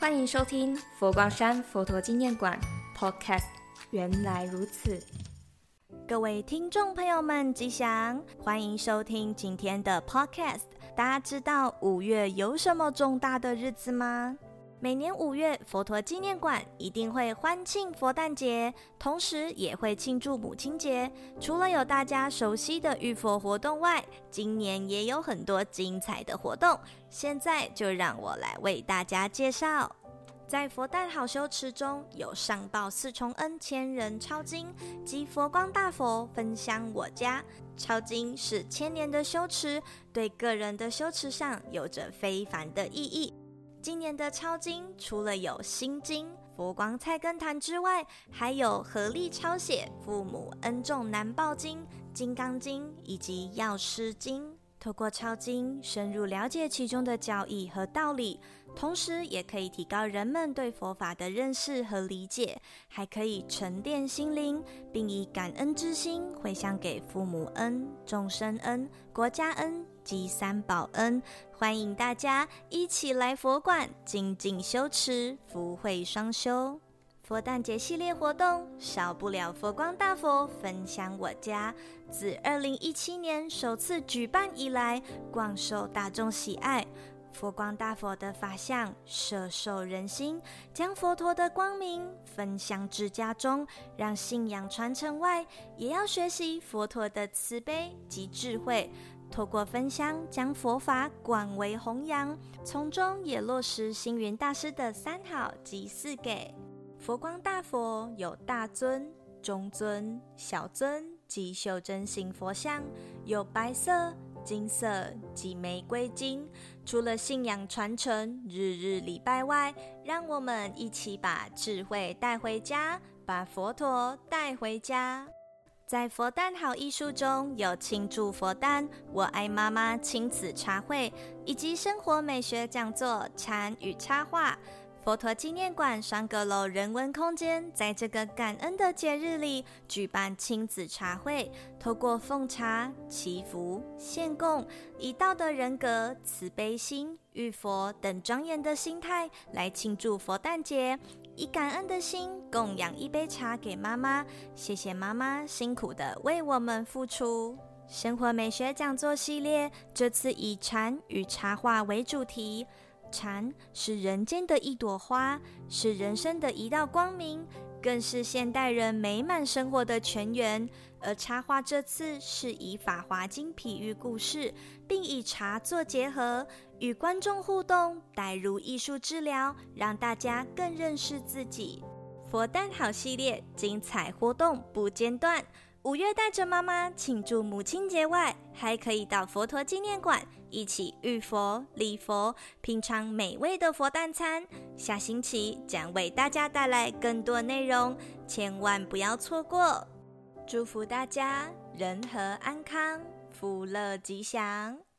欢迎收听佛光山佛陀纪念馆 Podcast。原来如此，各位听众朋友们，吉祥！欢迎收听今天的 Podcast。大家知道五月有什么重大的日子吗？每年五月，佛陀纪念馆一定会欢庆佛诞节，同时也会庆祝母亲节。除了有大家熟悉的浴佛活动外，今年也有很多精彩的活动。现在就让我来为大家介绍。在佛诞好修持中有上报四重恩千人抄经及佛光大佛分享我家。抄经是千年的修持，对个人的修持上有着非凡的意义。今年的抄经除了有心经、佛光菜根谭之外，还有合力抄写父母恩重难报经、金刚经以及药师经。透过抄经，深入了解其中的教义和道理，同时也可以提高人们对佛法的认识和理解，还可以沉淀心灵，并以感恩之心回向给父母恩、众生恩、国家恩及三宝恩。欢迎大家一起来佛馆精进修持，福慧双修。佛诞节系列活动少不了佛光大佛分享我家，自二零一七年首次举办以来，广受大众喜爱。佛光大佛的法相摄受人心，将佛陀的光明分享至家中，让信仰传承外，也要学习佛陀的慈悲及智慧，透过分享将佛法广为弘扬，从中也落实星云大师的三好及四给。佛光大佛有大尊、中尊、小尊及袖珍型佛像，有白色、金色及玫瑰金。除了信仰传承、日日礼拜外，让我们一起把智慧带回家，把佛陀带回家。在佛诞好艺术中有庆祝佛诞、我爱妈妈亲子茶会，以及生活美学讲座、禅与插画。佛陀纪念馆双阁楼人文空间，在这个感恩的节日里举办亲子茶会，透过奉茶、祈福、献供，以道德人格、慈悲心、遇佛等庄严的心态来庆祝佛诞节，以感恩的心供养一杯茶给妈妈，谢谢妈妈辛苦的为我们付出。生活美学讲座系列这次以禅与茶话为主题。禅是人间的一朵花，是人生的一道光明，更是现代人美满生活的泉源。而插画这次是以《法华经》譬喻故事，并以茶做结合，与观众互动，带入艺术治疗，让大家更认识自己。佛诞好系列精彩活动不间断。五月带着妈妈庆祝母亲节外，还可以到佛陀纪念馆一起遇佛、礼佛、品尝美味的佛诞餐。下星期将为大家带来更多内容，千万不要错过！祝福大家人和安康，福乐吉祥。